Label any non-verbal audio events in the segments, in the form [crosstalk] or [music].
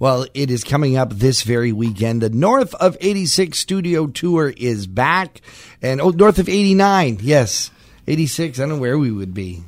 Well, it is coming up this very weekend. The North of 86 studio tour is back. And, oh, North of 89. Yes. 86. I don't know where we would be.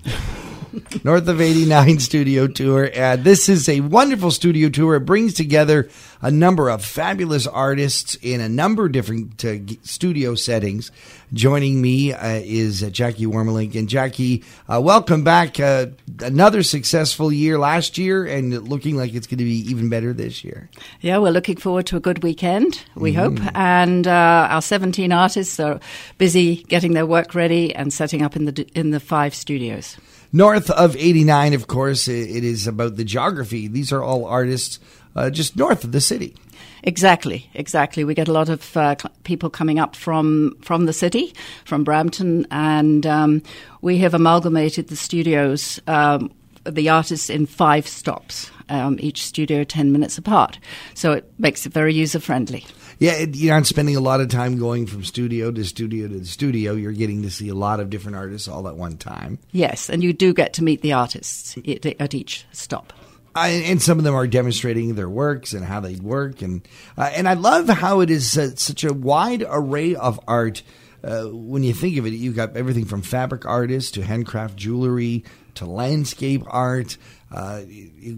[laughs] North of 89 studio tour. And this is a wonderful studio tour. It brings together a number of fabulous artists in a number of different uh, studio settings. Joining me uh, is uh, Jackie Warmelink. And Jackie, uh, welcome back. Uh, another successful year last year and looking like it's going to be even better this year. Yeah, we're looking forward to a good weekend, we mm. hope. And uh, our 17 artists are busy getting their work ready and setting up in the, in the five studios. North of 89, of course, it is about the geography. These are all artists uh, just north of the city. Exactly, exactly. We get a lot of uh, cl- people coming up from from the city, from Brampton, and um, we have amalgamated the studios, um, the artists in five stops, um, each studio ten minutes apart. So it makes it very user friendly. Yeah, it, you're not spending a lot of time going from studio to studio to studio. You're getting to see a lot of different artists all at one time. Yes, and you do get to meet the artists at each stop. I, and some of them are demonstrating their works and how they work, and uh, and I love how it is uh, such a wide array of art. Uh, when you think of it, you've got everything from fabric artists to handcraft jewelry to landscape art, uh,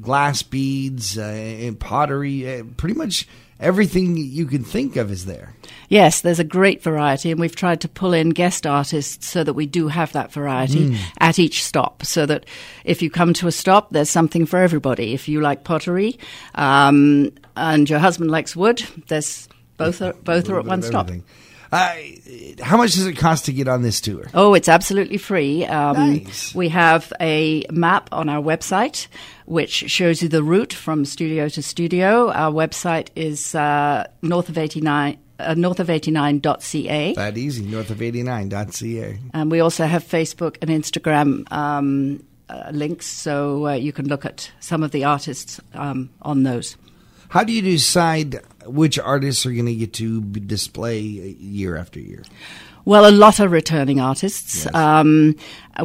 glass beads, uh, and pottery. Uh, pretty much everything you can think of is there. Yes, there's a great variety, and we've tried to pull in guest artists so that we do have that variety mm. at each stop. So that if you come to a stop, there's something for everybody. If you like pottery um, and your husband likes wood, there's both [laughs] are, both are at one stop. Uh, how much does it cost to get on this tour? Oh, it's absolutely free. Um, nice. We have a map on our website which shows you the route from studio to studio. Our website is uh, north of 89 uh, northof89.ca. That easy, northof89.ca. And we also have Facebook and Instagram um, uh, links, so uh, you can look at some of the artists um, on those. How do you decide which artists are going to get to display year after year? Well, a lot of returning artists. Yes. Um,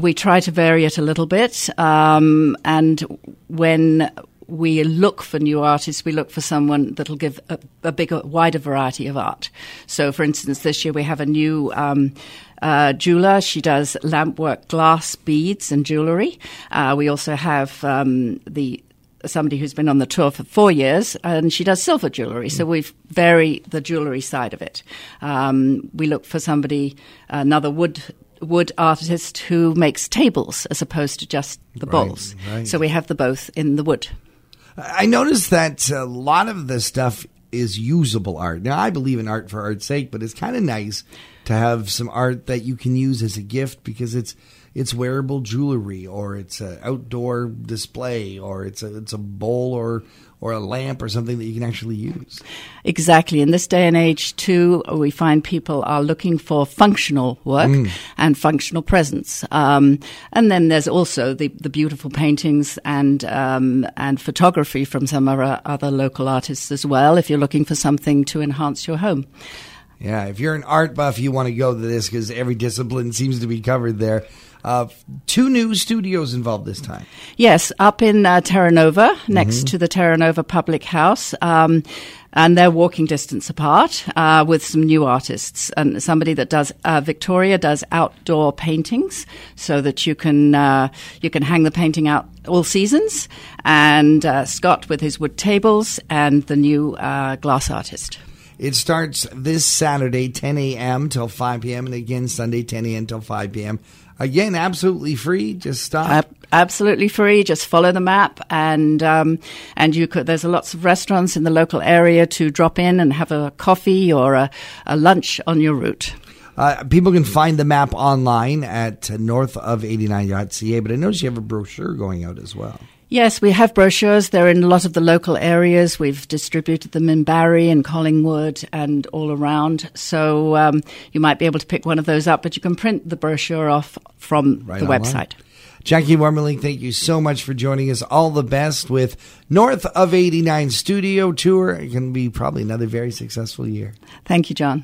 we try to vary it a little bit. Um, and when we look for new artists, we look for someone that'll give a, a bigger, wider variety of art. So, for instance, this year we have a new um, uh, jeweler. She does lampwork glass beads and jewelry. Uh, we also have um, the somebody who's been on the tour for four years, and she does silver jewelry. So we vary the jewelry side of it. Um, we look for somebody, another wood wood artist who makes tables as opposed to just the bowls. Right. So we have the both in the wood. I noticed that a lot of the stuff is usable art. Now, I believe in art for art's sake, but it's kind of nice to have some art that you can use as a gift because it's it's wearable jewelry or it's an outdoor display or it's a it's a bowl or or a lamp or something that you can actually use. Exactly. In this day and age, too, we find people are looking for functional work mm. and functional presence. Um, and then there's also the, the beautiful paintings and um, and photography from some other, other local artists as well. If you're looking for something to enhance your home. Yeah, if you're an art buff, you want to go to this because every discipline seems to be covered there. Uh, two new studios involved this time. Yes, up in uh, Terra Nova, next mm-hmm. to the Terra Nova Public House. Um, and they're walking distance apart uh, with some new artists and somebody that does uh, Victoria does outdoor paintings so that you can uh, you can hang the painting out all seasons and uh, Scott with his wood tables and the new uh, glass artist. It starts this Saturday, 10 a.m. till 5 p.m., and again Sunday, 10 a.m. till 5 p.m. Again, absolutely free. Just stop. absolutely free. Just follow the map, and um, and you could. There's lots of restaurants in the local area to drop in and have a coffee or a, a lunch on your route. Uh, people can find the map online at northof89.ca, but I notice you have a brochure going out as well. Yes, we have brochures. They're in a lot of the local areas. We've distributed them in Barrie and Collingwood and all around. So um, you might be able to pick one of those up, but you can print the brochure off from right the online. website. Jackie Warmelink, thank you so much for joining us. All the best with North of 89 Studio Tour. It can be probably another very successful year. Thank you, John.